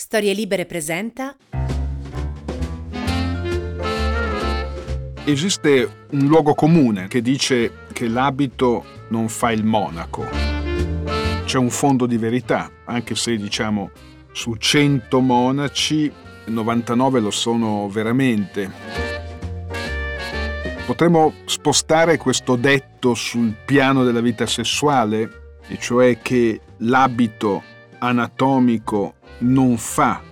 Storie Libere presenta. Esiste un luogo comune che dice che l'abito non fa il monaco. C'è un fondo di verità, anche se diciamo su 100 monaci 99 lo sono veramente. Potremmo spostare questo detto sul piano della vita sessuale, e cioè che l'abito anatomico non fa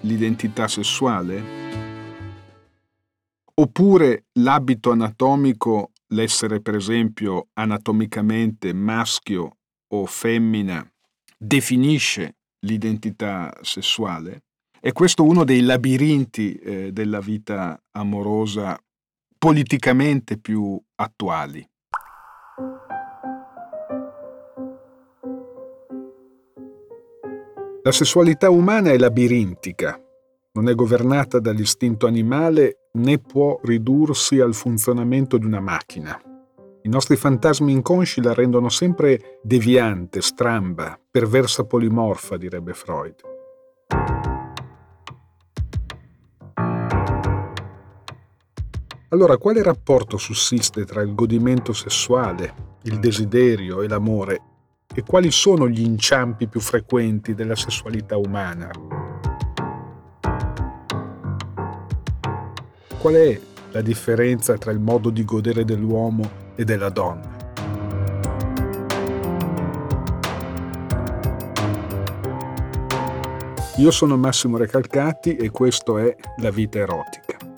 l'identità sessuale? Oppure l'abito anatomico, l'essere per esempio anatomicamente maschio o femmina, definisce l'identità sessuale? È questo uno dei labirinti eh, della vita amorosa politicamente più attuali. La sessualità umana è labirintica, non è governata dall'istinto animale né può ridursi al funzionamento di una macchina. I nostri fantasmi inconsci la rendono sempre deviante, stramba, perversa polimorfa, direbbe Freud. Allora, quale rapporto sussiste tra il godimento sessuale, il desiderio e l'amore e quali sono gli inciampi più frequenti della sessualità umana? Qual è la differenza tra il modo di godere dell'uomo e della donna? Io sono Massimo Recalcati e questo è La vita erotica.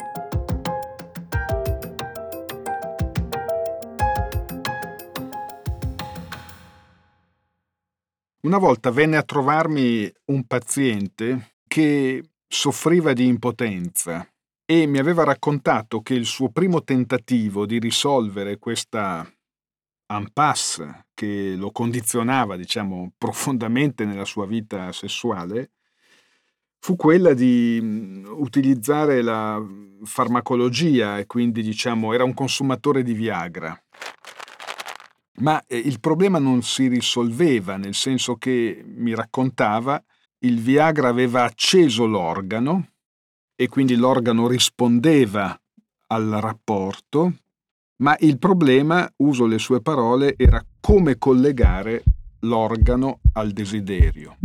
Una volta venne a trovarmi un paziente che soffriva di impotenza e mi aveva raccontato che il suo primo tentativo di risolvere questa impasse che lo condizionava, diciamo, profondamente nella sua vita sessuale, fu quella di mm, utilizzare la farmacologia e quindi, diciamo, era un consumatore di Viagra. Ma eh, il problema non si risolveva, nel senso che mi raccontava il Viagra aveva acceso l'organo e quindi l'organo rispondeva al rapporto, ma il problema, uso le sue parole, era come collegare l'organo al desiderio.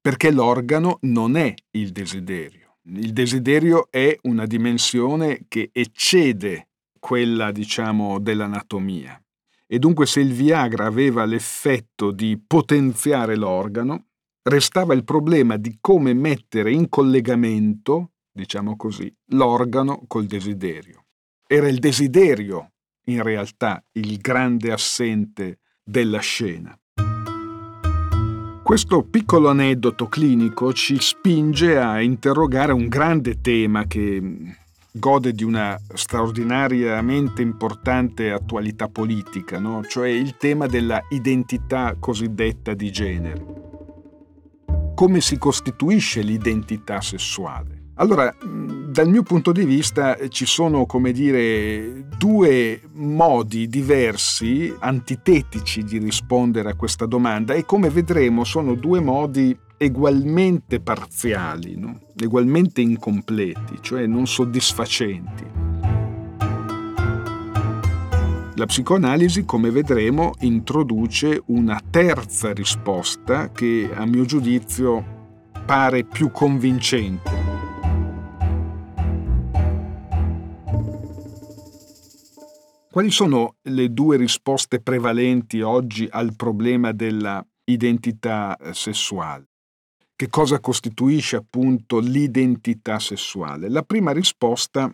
Perché l'organo non è il desiderio. Il desiderio è una dimensione che eccede quella, diciamo, dell'anatomia. E dunque se il Viagra aveva l'effetto di potenziare l'organo, restava il problema di come mettere in collegamento, diciamo così, l'organo col desiderio. Era il desiderio, in realtà, il grande assente della scena. Questo piccolo aneddoto clinico ci spinge a interrogare un grande tema che gode di una straordinariamente importante attualità politica, no? cioè il tema della identità cosiddetta di genere. Come si costituisce l'identità sessuale? Allora, dal mio punto di vista ci sono, come dire, due modi diversi, antitetici di rispondere a questa domanda e come vedremo sono due modi egualmente parziali, no? egualmente incompleti, cioè non soddisfacenti. La psicoanalisi, come vedremo, introduce una terza risposta che a mio giudizio pare più convincente. Quali sono le due risposte prevalenti oggi al problema della identità sessuale? Che cosa costituisce appunto l'identità sessuale? La prima risposta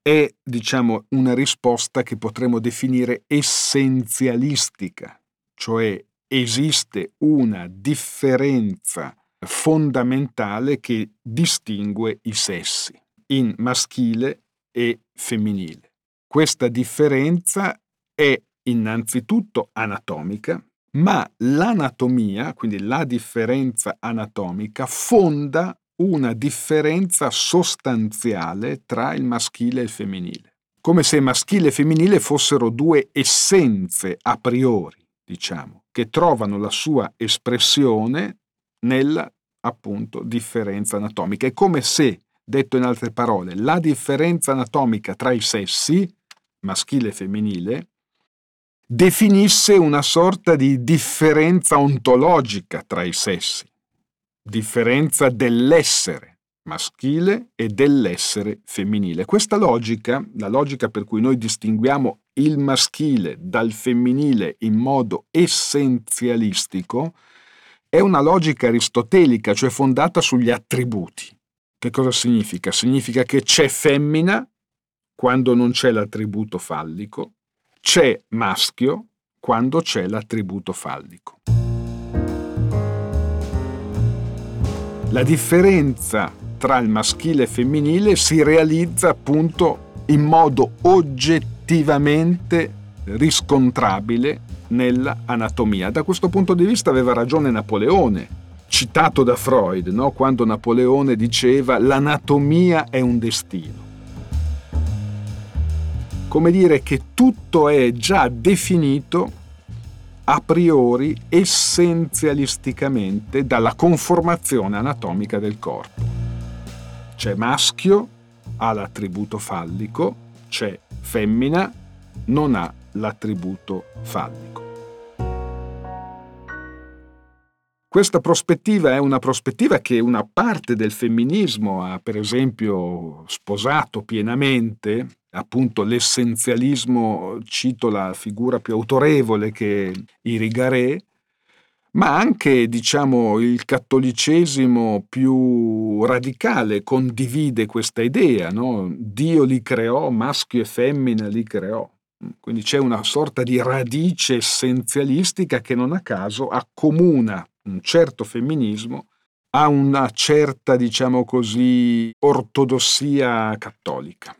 è, diciamo, una risposta che potremmo definire essenzialistica, cioè esiste una differenza fondamentale che distingue i sessi in maschile e femminile. Questa differenza è innanzitutto anatomica, ma l'anatomia, quindi la differenza anatomica, fonda una differenza sostanziale tra il maschile e il femminile, come se maschile e femminile fossero due essenze a priori, diciamo, che trovano la sua espressione nella appunto differenza anatomica. È come se, detto in altre parole, la differenza anatomica tra i sessi, maschile e femminile, definisse una sorta di differenza ontologica tra i sessi, differenza dell'essere maschile e dell'essere femminile. Questa logica, la logica per cui noi distinguiamo il maschile dal femminile in modo essenzialistico, è una logica aristotelica, cioè fondata sugli attributi. Che cosa significa? Significa che c'è femmina quando non c'è l'attributo fallico, c'è maschio quando c'è l'attributo fallico. La differenza tra il maschile e il femminile si realizza appunto in modo oggettivamente riscontrabile nell'anatomia. Da questo punto di vista aveva ragione Napoleone, citato da Freud, no? quando Napoleone diceva l'anatomia è un destino. Come dire che tutto è già definito a priori essenzialisticamente dalla conformazione anatomica del corpo. C'è maschio, ha l'attributo fallico, c'è femmina, non ha l'attributo fallico. Questa prospettiva è una prospettiva che una parte del femminismo ha per esempio sposato pienamente, appunto l'essenzialismo, cito la figura più autorevole che Irigaray, ma anche diciamo, il cattolicesimo più radicale condivide questa idea, no? Dio li creò, maschio e femmina li creò. Quindi c'è una sorta di radice essenzialistica che non a caso accomuna un certo femminismo a una certa, diciamo così, ortodossia cattolica.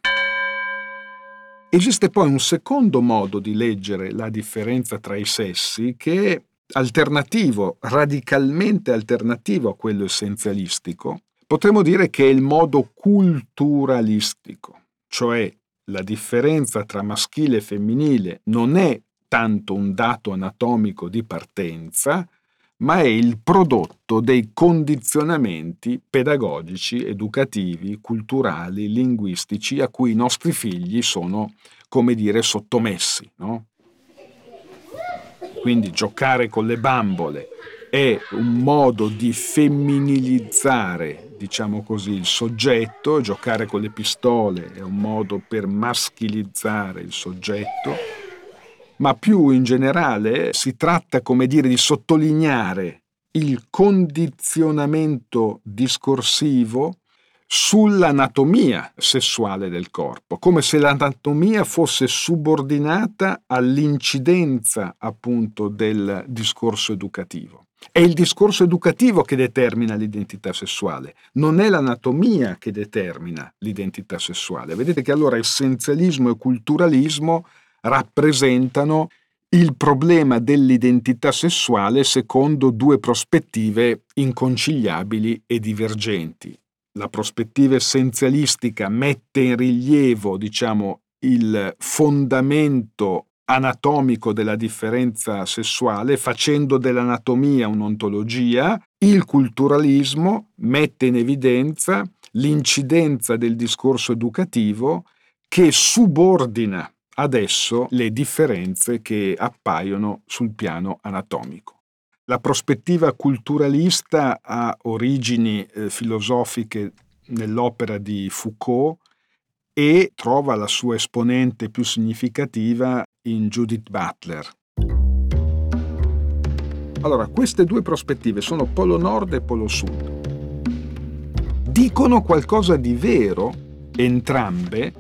Esiste poi un secondo modo di leggere la differenza tra i sessi che è alternativo, radicalmente alternativo a quello essenzialistico, potremmo dire che è il modo culturalistico, cioè la differenza tra maschile e femminile non è tanto un dato anatomico di partenza, ma è il prodotto dei condizionamenti pedagogici, educativi, culturali, linguistici a cui i nostri figli sono, come dire, sottomessi. No? Quindi giocare con le bambole è un modo di femminilizzare, diciamo così, il soggetto, giocare con le pistole è un modo per maschilizzare il soggetto, ma più in generale si tratta, come dire, di sottolineare il condizionamento discorsivo sull'anatomia sessuale del corpo, come se l'anatomia fosse subordinata all'incidenza appunto del discorso educativo. È il discorso educativo che determina l'identità sessuale, non è l'anatomia che determina l'identità sessuale. Vedete che allora essenzialismo e culturalismo rappresentano il problema dell'identità sessuale secondo due prospettive inconciliabili e divergenti. La prospettiva essenzialistica mette in rilievo, diciamo, il fondamento anatomico della differenza sessuale, facendo dell'anatomia un'ontologia, il culturalismo mette in evidenza l'incidenza del discorso educativo che subordina adesso le differenze che appaiono sul piano anatomico. La prospettiva culturalista ha origini eh, filosofiche nell'opera di Foucault e trova la sua esponente più significativa in Judith Butler. Allora, queste due prospettive sono polo nord e polo sud. Dicono qualcosa di vero entrambe,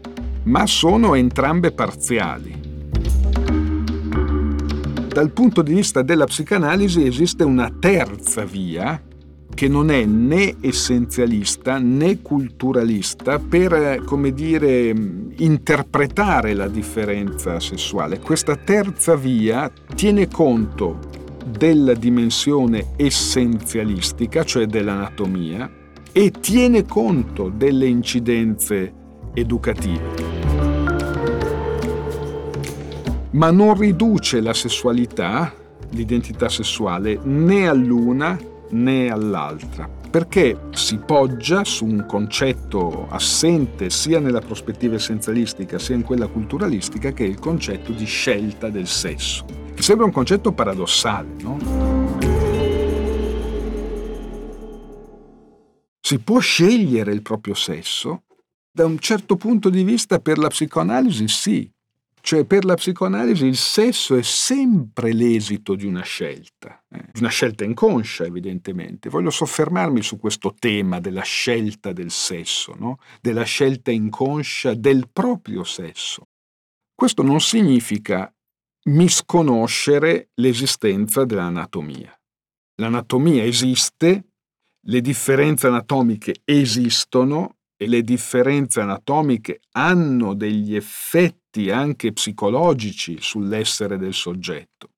ma sono entrambe parziali. Dal punto di vista della psicanalisi esiste una terza via che non è né essenzialista né culturalista per, come dire, interpretare la differenza sessuale. Questa terza via tiene conto della dimensione essenzialistica, cioè dell'anatomia, e tiene conto delle incidenze educative ma non riduce la sessualità, l'identità sessuale, né all'una né all'altra, perché si poggia su un concetto assente sia nella prospettiva essenzialistica sia in quella culturalistica che è il concetto di scelta del sesso, che sembra un concetto paradossale, no? Si può scegliere il proprio sesso? Da un certo punto di vista per la psicoanalisi sì, cioè per la psicoanalisi il sesso è sempre l'esito di una scelta, eh? una scelta inconscia evidentemente. Voglio soffermarmi su questo tema della scelta del sesso, no? della scelta inconscia del proprio sesso. Questo non significa misconoscere l'esistenza dell'anatomia. L'anatomia esiste, le differenze anatomiche esistono e le differenze anatomiche hanno degli effetti anche psicologici sull'essere del soggetto.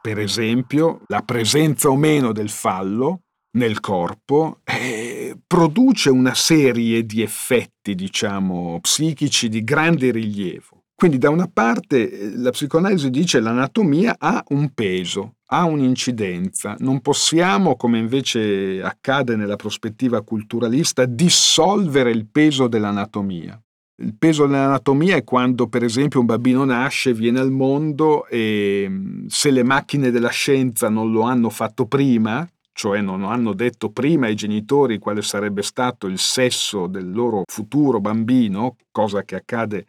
Per esempio, la presenza o meno del fallo nel corpo eh, produce una serie di effetti, diciamo, psichici di grande rilievo. Quindi da una parte eh, la psicoanalisi dice che l'anatomia ha un peso, ha un'incidenza. Non possiamo, come invece accade nella prospettiva culturalista, dissolvere il peso dell'anatomia. Il peso dell'anatomia è quando, per esempio, un bambino nasce, viene al mondo e mm, se le macchine della scienza non lo hanno fatto prima, cioè non hanno detto prima ai genitori quale sarebbe stato il sesso del loro futuro bambino, cosa che accade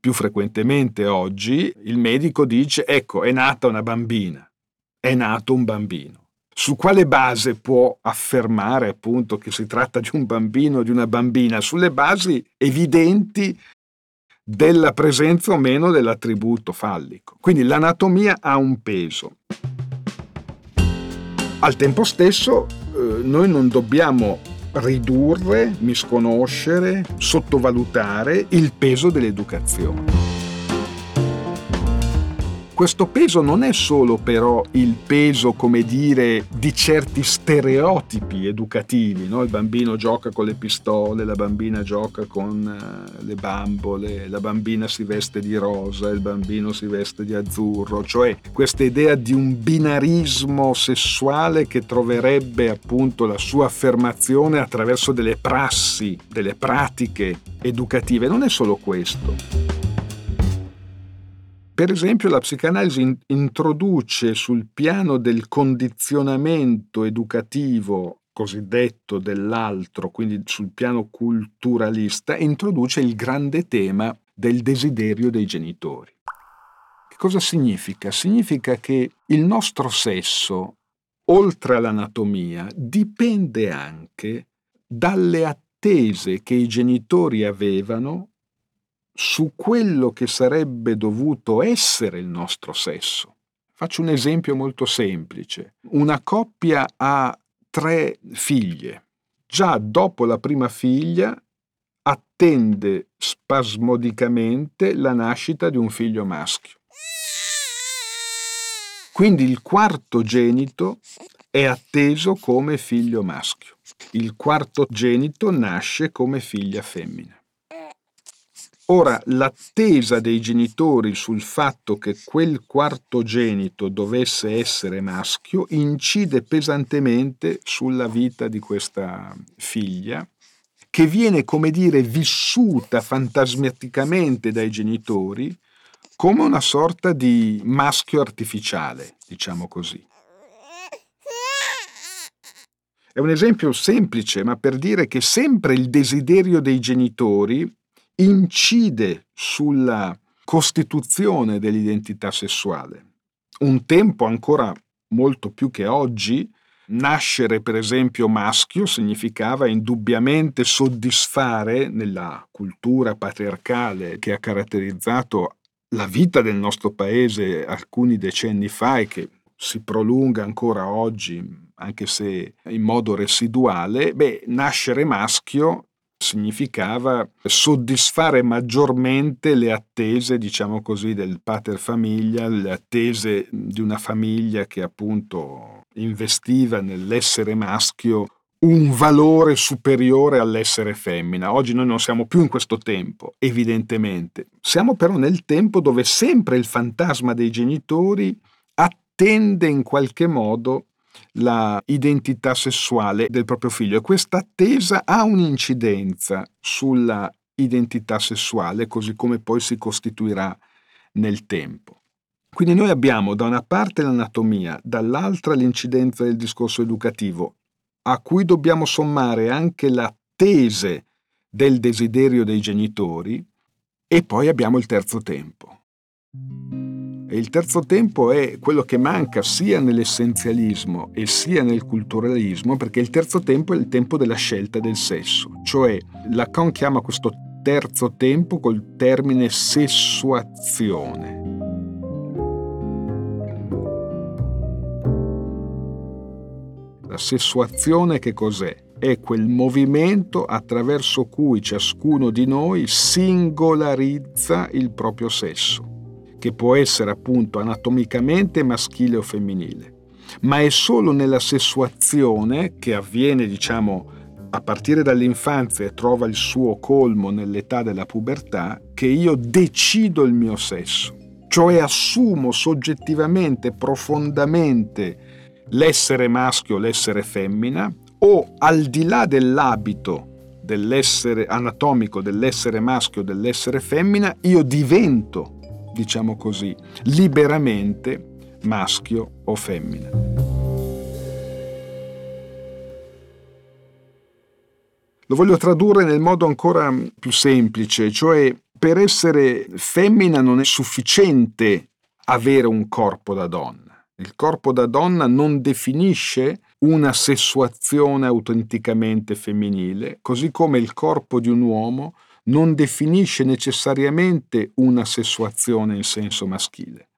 più frequentemente oggi, il medico dice ecco è nata una bambina è nato un bambino. Su quale base può affermare appunto che si tratta di un bambino o di una bambina? Sulle basi evidenti della presenza o meno dell'attributo fallico. Quindi l'anatomia ha un peso. Al tempo stesso eh, noi non dobbiamo ridurre, misconoscere, sottovalutare il peso dell'educazione. Questo peso non è solo però il peso, come dire, di certi stereotipi educativi, no? il bambino gioca con le pistole, la bambina gioca con uh, le bambole, la bambina si veste di rosa, il bambino si veste di azzurro, cioè questa idea di un binarismo sessuale che troverebbe appunto la sua affermazione attraverso delle prassi, delle pratiche educative. Non è solo questo. Per esempio, la psicanalisi introduce sul piano del condizionamento educativo cosiddetto dell'altro, quindi sul piano culturalista, introduce il grande tema del desiderio dei genitori. Che cosa significa? Significa che il nostro sesso, oltre all'anatomia, dipende anche dalle attese che i genitori avevano su quello che sarebbe dovuto essere il nostro sesso. Faccio un esempio molto semplice. Una coppia ha tre figlie. Già dopo la prima figlia attende spasmodicamente la nascita di un figlio maschio. Quindi il quarto genito è atteso come figlio maschio. Il quarto genito nasce come figlia femmina. Ora, l'attesa dei genitori sul fatto che quel quartogenito dovesse essere maschio incide pesantemente sulla vita di questa figlia, che viene, come dire, vissuta fantasmaticamente dai genitori come una sorta di maschio artificiale, diciamo così. È un esempio semplice, ma per dire che sempre il desiderio dei genitori incide sulla costituzione dell'identità sessuale. Un tempo ancora molto più che oggi, nascere per esempio maschio significava indubbiamente soddisfare nella cultura patriarcale che ha caratterizzato la vita del nostro paese alcuni decenni fa e che si prolunga ancora oggi, anche se in modo residuale, beh, nascere maschio significava soddisfare maggiormente le attese, diciamo così, del pater famiglia, le attese di una famiglia che appunto investiva nell'essere maschio un valore superiore all'essere femmina. Oggi noi non siamo più in questo tempo, evidentemente. Siamo però nel tempo dove sempre il fantasma dei genitori attende in qualche modo la identità sessuale del proprio figlio e questa attesa ha un'incidenza sulla identità sessuale così come poi si costituirà nel tempo. Quindi noi abbiamo da una parte l'anatomia, dall'altra l'incidenza del discorso educativo, a cui dobbiamo sommare anche l'attese del desiderio dei genitori e poi abbiamo il terzo tempo. Il terzo tempo è quello che manca sia nell'essenzialismo e sia nel culturalismo, perché il terzo tempo è il tempo della scelta del sesso, cioè Lacan chiama questo terzo tempo col termine sessuazione. La sessuazione che cos'è? È quel movimento attraverso cui ciascuno di noi singolarizza il proprio sesso, che può essere appunto anatomicamente maschile o femminile, ma è solo nella sessuazione che avviene, diciamo, a partire dall'infanzia e trova il suo colmo nell'età della pubertà, che io decido il mio sesso, cioè assumo soggettivamente, profondamente, l'essere maschio l'essere femmina o al di là dell'abito dell'essere anatomico dell'essere maschio dell'essere femmina, io divento, diciamo così, liberamente maschio o femmina. Lo voglio tradurre nel modo ancora più semplice, cioè per essere femmina non è sufficiente avere un corpo da donna il corpo da donna non definisce una sessuazione autenticamente femminile, così come il corpo di un uomo non definisce necessariamente una sessuazione in senso maschile.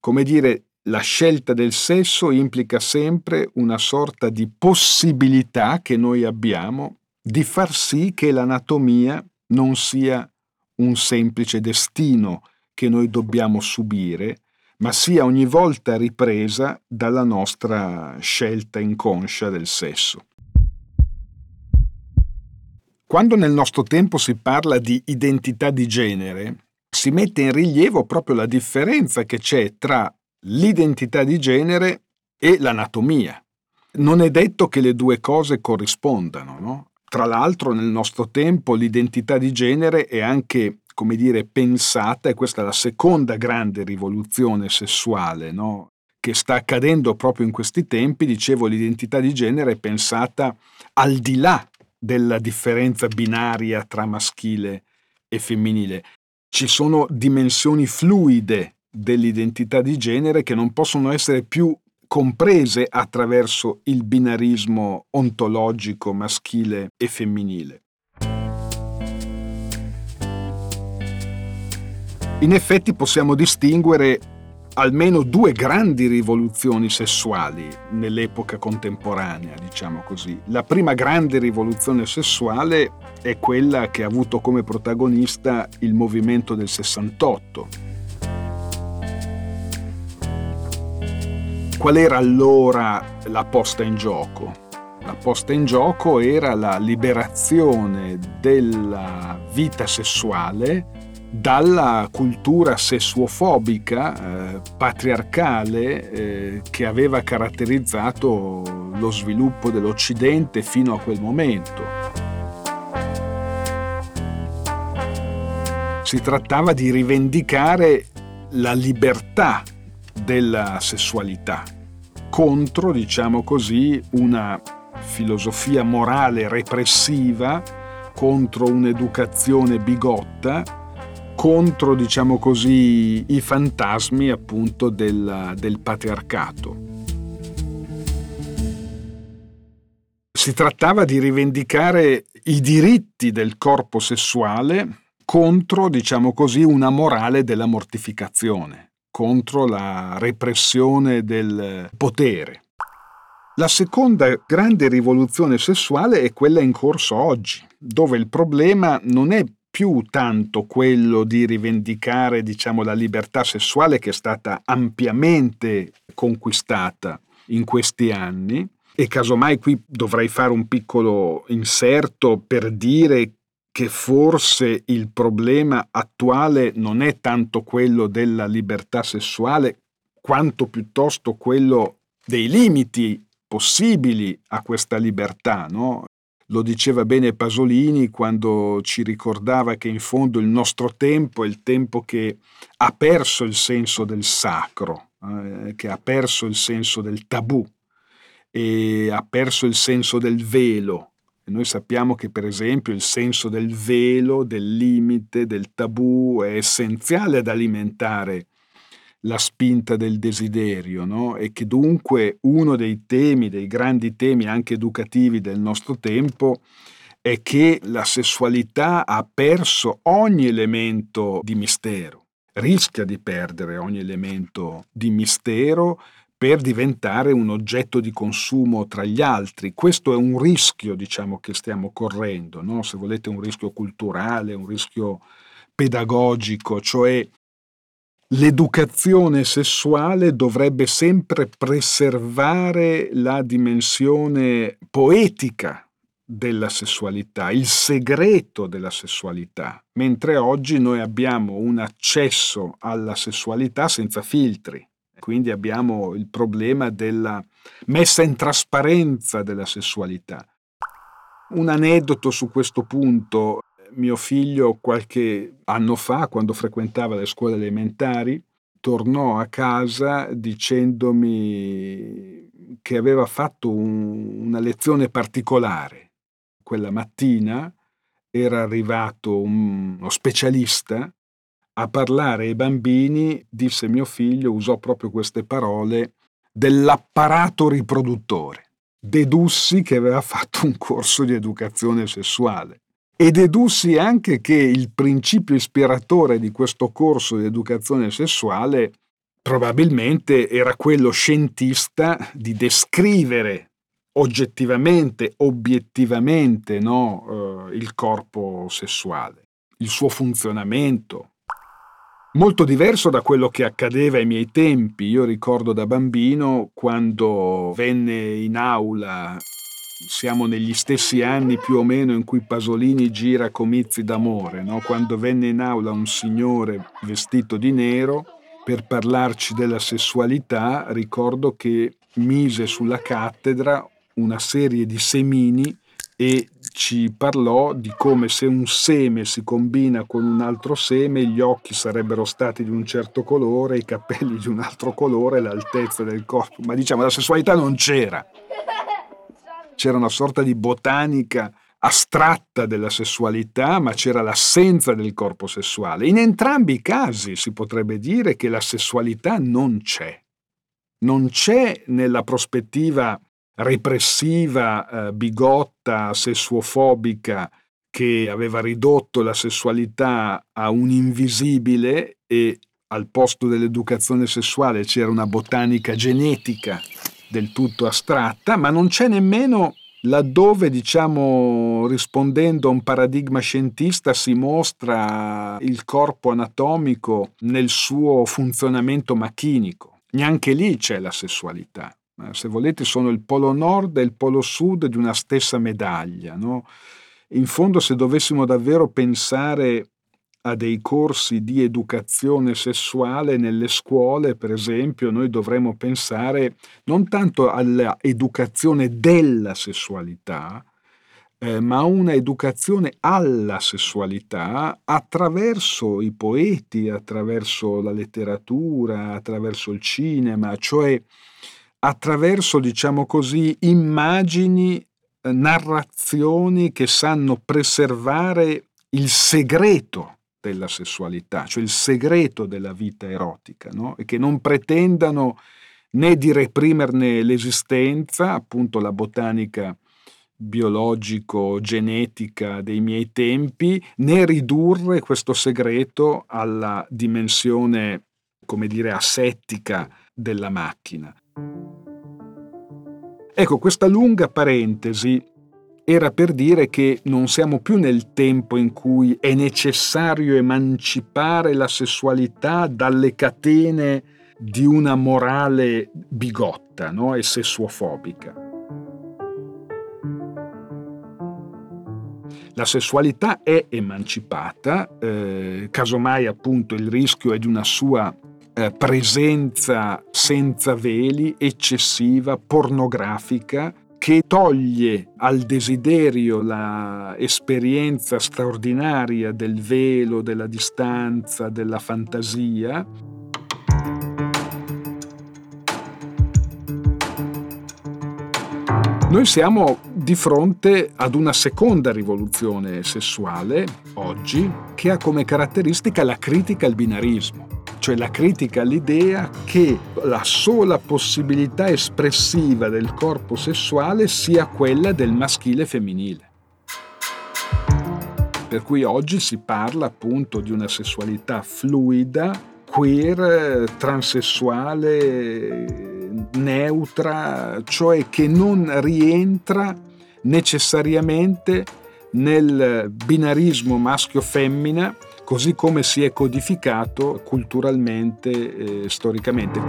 Come dire, la scelta del sesso implica sempre una sorta di possibilità che noi abbiamo di far sì che l'anatomia non sia un semplice destino che noi dobbiamo subire, ma sia ogni volta ripresa dalla nostra scelta inconscia del sesso. Quando nel nostro tempo si parla di identità di genere, si mette in rilievo proprio la differenza che c'è tra l'identità di genere e l'anatomia. Non è detto che le due cose corrispondano, no? Tra l'altro nel nostro tempo l'identità di genere è anche come dire, pensata, e questa è la seconda grande rivoluzione sessuale no? che sta accadendo proprio in questi tempi, dicevo, l'identità di genere è pensata al di là della differenza binaria tra maschile e femminile. Ci sono dimensioni fluide dell'identità di genere che non possono essere più comprese attraverso il binarismo ontologico maschile e femminile. In effetti possiamo distinguere almeno due grandi rivoluzioni sessuali nell'epoca contemporanea, diciamo così. La prima grande rivoluzione sessuale è quella che ha avuto come protagonista il movimento del 68. Qual era allora la posta in gioco? La posta in gioco era la liberazione della vita sessuale dalla cultura sessuofobica, eh, patriarcale, eh, che aveva caratterizzato lo sviluppo dell'Occidente fino a quel momento. Si trattava di rivendicare la libertà della sessualità contro, diciamo così, una filosofia morale repressiva, contro un'educazione bigotta contro, diciamo così, i fantasmi appunto del, del patriarcato. Si trattava di rivendicare i diritti del corpo sessuale contro, diciamo così, una morale della mortificazione, contro la repressione del potere. La seconda grande rivoluzione sessuale è quella in corso oggi, dove il problema non è più tanto quello di rivendicare diciamo, la libertà sessuale che è stata ampiamente conquistata in questi anni e casomai qui dovrei fare un piccolo inserto per dire che forse il problema attuale non è tanto quello della libertà sessuale quanto piuttosto quello dei limiti possibili a questa libertà, no? Lo diceva bene Pasolini quando ci ricordava che in fondo il nostro tempo è il tempo che ha perso il senso del sacro, eh, che ha perso il senso del tabù e ha perso il senso del velo. E noi sappiamo che per esempio il senso del velo, del limite, del tabù è essenziale ad alimentare la spinta del desiderio, no? e che dunque uno dei temi, dei grandi temi anche educativi del nostro tempo, è che la sessualità ha perso ogni elemento di mistero, rischia di perdere ogni elemento di mistero per diventare un oggetto di consumo tra gli altri. Questo è un rischio, diciamo, che stiamo correndo, no? se volete un rischio culturale, un rischio pedagogico, cioè l'educazione sessuale dovrebbe sempre preservare la dimensione poetica della sessualità, il segreto della sessualità, mentre oggi noi abbiamo un accesso alla sessualità senza filtri. Quindi abbiamo il problema della messa in trasparenza della sessualità. Un aneddoto su questo punto mio figlio qualche anno fa, quando frequentava le scuole elementari, tornò a casa dicendomi che aveva fatto un, una lezione particolare. Quella mattina era arrivato un, uno specialista a parlare ai bambini, disse mio figlio, usò proprio queste parole, dell'apparato riproduttore. Dedussi che aveva fatto un corso di educazione sessuale e dedussi anche che il principio ispiratore di questo corso di educazione sessuale probabilmente era quello scientista di descrivere oggettivamente, obiettivamente no, eh, il corpo sessuale, il suo funzionamento. Molto diverso da quello che accadeva ai miei tempi. Io ricordo da bambino quando venne in aula siamo negli stessi anni più o meno in cui Pasolini gira Comizi d'amore, no? quando venne in aula un signore vestito di nero per parlarci della sessualità, ricordo che mise sulla cattedra una serie di semini e ci parlò di come se un seme si combina con un altro seme, gli occhi sarebbero stati di un certo colore, i capelli di un altro colore, l'altezza del corpo, ma diciamo la sessualità non c'era c'era una sorta di botanica astratta della sessualità, ma c'era l'assenza del corpo sessuale. In entrambi i casi si potrebbe dire che la sessualità non c'è. Non c'è nella prospettiva repressiva, eh, bigotta, sessuofobica che aveva ridotto la sessualità a un invisibile e al posto dell'educazione sessuale c'era una botanica genetica del tutto astratta, ma non c'è nemmeno laddove, diciamo, rispondendo a un paradigma scientista, si mostra il corpo anatomico nel suo funzionamento macchinico. Neanche lì c'è la sessualità. Se volete, sono il polo nord e il polo sud di una stessa medaglia. No? In fondo, se dovessimo davvero pensare a dei corsi di educazione sessuale nelle scuole, per esempio, noi dovremmo pensare non tanto all'educazione della sessualità, eh, ma una educazione alla sessualità attraverso i poeti, attraverso la letteratura, attraverso il cinema, cioè attraverso, diciamo così, immagini, eh, narrazioni che sanno preservare il segreto della sessualità, cioè il segreto della vita erotica, no? e che non pretendano né di reprimerne l'esistenza, appunto la botanica biologico-genetica dei miei tempi, né ridurre questo segreto alla dimensione, come dire, asettica della macchina. Ecco, questa lunga parentesi era per dire che non siamo più nel tempo in cui è necessario emancipare la sessualità dalle catene di una morale bigotta no? e sessuofobica. La sessualità è emancipata, eh, casomai appunto il rischio è di una sua eh, presenza senza veli, eccessiva, pornografica, che toglie al desiderio l'esperienza straordinaria del velo, della distanza, della fantasia. Noi siamo di fronte ad una seconda rivoluzione sessuale oggi che ha come caratteristica la critica al binarismo cioè la critica all'idea che la sola possibilità espressiva del corpo sessuale sia quella del maschile e femminile. Per cui oggi si parla appunto di una sessualità fluida, queer, transessuale, neutra, cioè che non rientra necessariamente nel binarismo maschio-femmina così come si è codificato culturalmente e storicamente.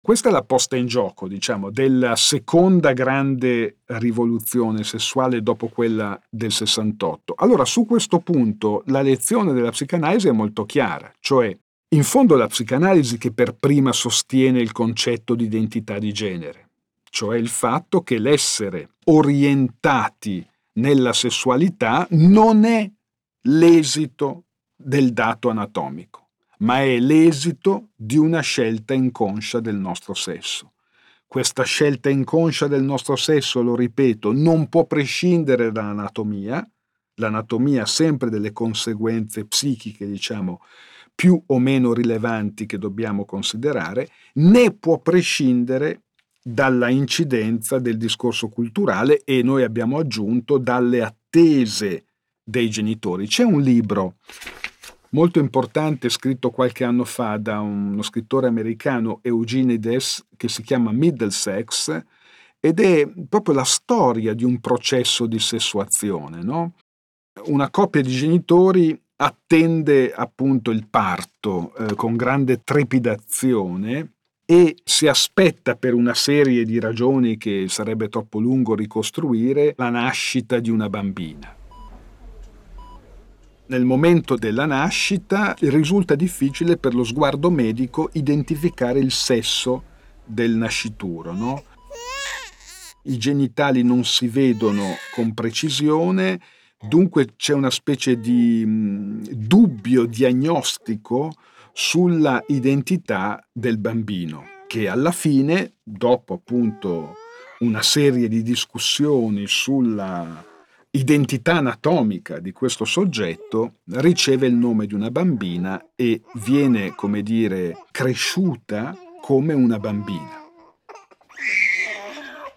Questa è la posta in gioco, diciamo, della seconda grande rivoluzione sessuale dopo quella del 68. Allora, su questo punto la lezione della psicanalisi è molto chiara, cioè in fondo la psicanalisi che per prima sostiene il concetto di identità di genere, cioè il fatto che l'essere orientati nella sessualità non è l'esito del dato anatomico, ma è l'esito di una scelta inconscia del nostro sesso. Questa scelta inconscia del nostro sesso, lo ripeto, non può prescindere dall'anatomia, l'anatomia ha sempre delle conseguenze psichiche, diciamo, più o meno rilevanti che dobbiamo considerare, né può prescindere dalla incidenza del discorso culturale e noi abbiamo aggiunto dalle attese dei genitori. C'è un libro molto importante scritto qualche anno fa da uno scrittore americano Eugenides che si chiama Middlesex ed è proprio la storia di un processo di sessuazione. No? Una coppia di genitori attende appunto il parto eh, con grande trepidazione e si aspetta per una serie di ragioni che sarebbe troppo lungo ricostruire la nascita di una bambina nel momento della nascita risulta difficile per lo sguardo medico identificare il sesso del nascituro. No? I genitali non si vedono con precisione, dunque c'è una specie di mh, dubbio diagnostico sulla identità del bambino, che alla fine, dopo appunto una serie di discussioni sulla identità anatomica di questo soggetto riceve il nome di una bambina e viene, come dire, cresciuta come una bambina.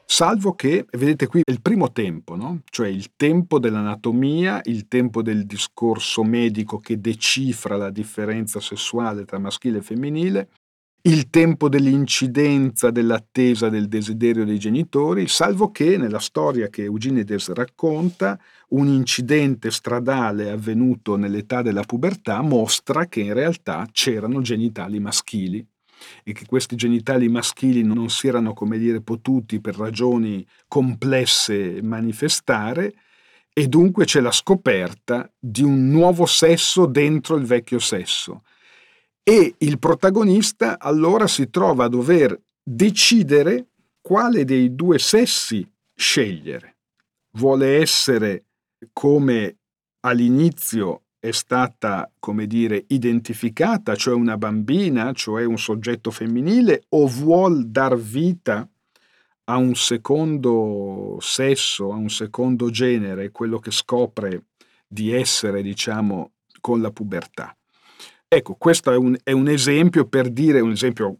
Salvo che, vedete qui, è il primo tempo, no? cioè il tempo dell'anatomia, il tempo del discorso medico che decifra la differenza sessuale tra maschile e femminile, il tempo dell'incidenza dell'attesa del desiderio dei genitori, salvo che nella storia che Eugenides racconta, un incidente stradale avvenuto nell'età della pubertà mostra che in realtà c'erano genitali maschili e che questi genitali maschili non si erano, come dire, potuti per ragioni complesse manifestare e dunque c'è la scoperta di un nuovo sesso dentro il vecchio sesso e il protagonista allora si trova a dover decidere quale dei due sessi scegliere. Vuole essere come all'inizio è stata, come dire, identificata, cioè una bambina, cioè un soggetto femminile, o vuol dar vita a un secondo sesso, a un secondo genere, quello che scopre di essere, diciamo, con la pubertà. Ecco, questo è un, è un esempio per dire, un esempio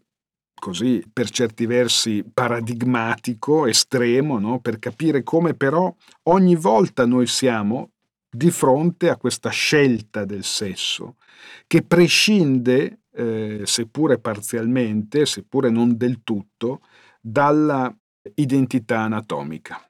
così per certi versi paradigmatico, estremo, no? per capire come però ogni volta noi siamo di fronte a questa scelta del sesso che prescinde, eh, seppure parzialmente, seppure non del tutto, dalla identità anatomica.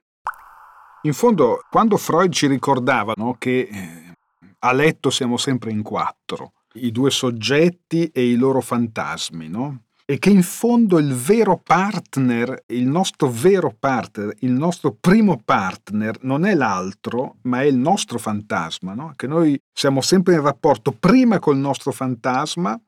In fondo, quando Freud ci ricordava no, che eh, a letto siamo sempre in quattro, i due soggetti e i loro fantasmi, no? e che in fondo il vero partner, il nostro vero partner, il nostro primo partner non è l'altro, ma è il nostro fantasma, no? che noi siamo sempre in rapporto prima col nostro fantasma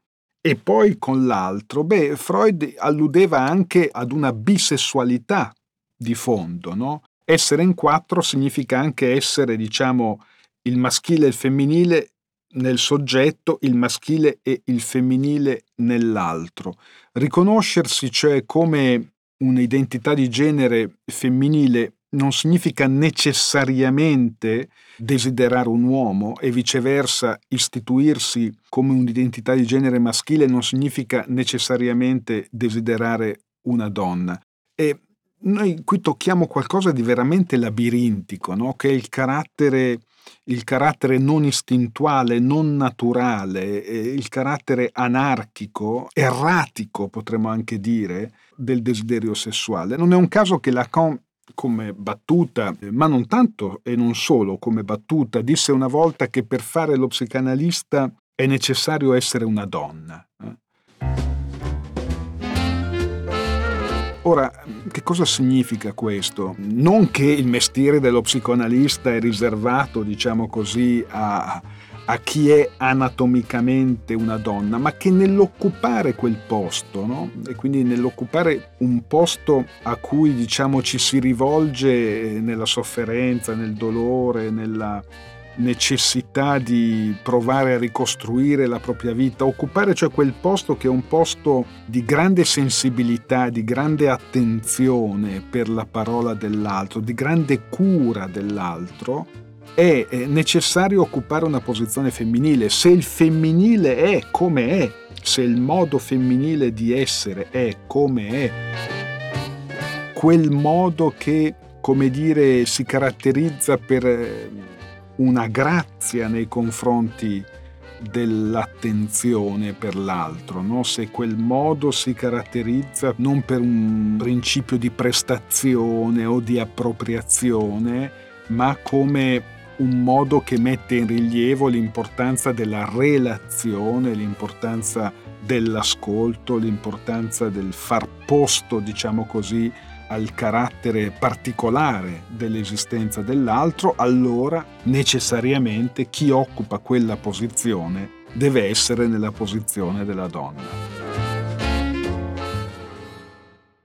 e poi con l'altro. Beh, Freud alludeva anche ad una bisessualità di fondo, no? Essere in quattro significa anche essere, diciamo, il maschile e il femminile nel soggetto, il maschile e il femminile nell'altro. Riconoscersi, cioè, come un'identità di genere femminile non significa necessariamente desiderare un uomo e viceversa istituirsi come un'identità di genere maschile non significa necessariamente desiderare una donna. E noi qui tocchiamo qualcosa di veramente labirintico, no? che è il carattere il carattere non istintuale, non naturale, il carattere anarchico, erratico potremmo anche dire, del desiderio sessuale. Non è un caso che Lacan come battuta, ma non tanto e non solo come battuta, disse una volta che per fare lo psicanalista è necessario essere una donna. Eh. Ora, che cosa significa questo? Non che il mestiere dello psicoanalista è riservato, diciamo così, a, a chi è anatomicamente una donna, ma che nell'occupare quel posto, no? e quindi nell'occupare un posto a cui diciamo ci si rivolge nella sofferenza, nel dolore, nella necessità di provare a ricostruire la propria vita, occupare cioè quel posto che è un posto di grande sensibilità, di grande attenzione per la parola dell'altro, di grande cura dell'altro, è necessario occupare una posizione femminile. Se il femminile è come è, se il modo femminile di essere è come è, quel modo che, come dire, si caratterizza per una grazia nei confronti dell'attenzione per l'altro, no? se quel modo si caratterizza non per un principio di prestazione o di appropriazione, ma come un modo che mette in rilievo l'importanza della relazione, l'importanza dell'ascolto, l'importanza del far posto, diciamo così, al carattere particolare dell'esistenza dell'altro, allora necessariamente chi occupa quella posizione deve essere nella posizione della donna.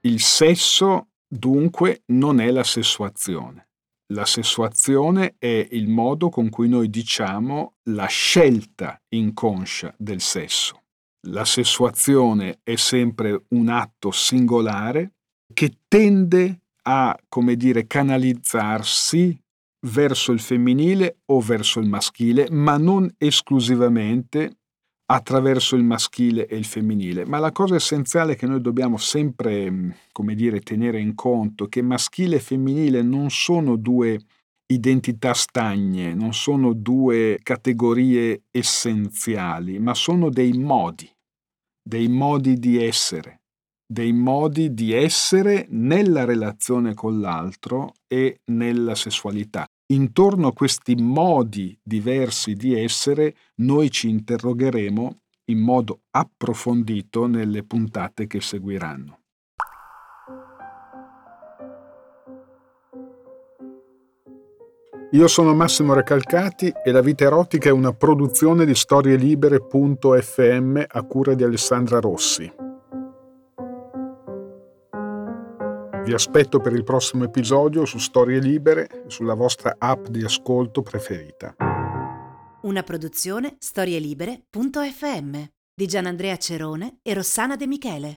Il sesso dunque non è la sessuazione. La sessuazione è il modo con cui noi diciamo la scelta inconscia del sesso. La sessuazione è sempre un atto singolare che tende a, come dire, canalizzarsi verso il femminile o verso il maschile, ma non esclusivamente attraverso il maschile e il femminile. Ma la cosa essenziale che noi dobbiamo sempre, come dire, tenere in conto è che maschile e femminile non sono due identità stagne, non sono due categorie essenziali, ma sono dei modi, dei modi di essere dei modi di essere nella relazione con l'altro e nella sessualità. Intorno a questi modi diversi di essere noi ci interrogheremo in modo approfondito nelle puntate che seguiranno. Io sono Massimo Recalcati e La vita erotica è una produzione di storielibere.fm a cura di Alessandra Rossi. Vi aspetto per il prossimo episodio su Storie Libere sulla vostra app di ascolto preferita. Una produzione storielibere.fm di Gianandrea Cerone e Rossana De Michele.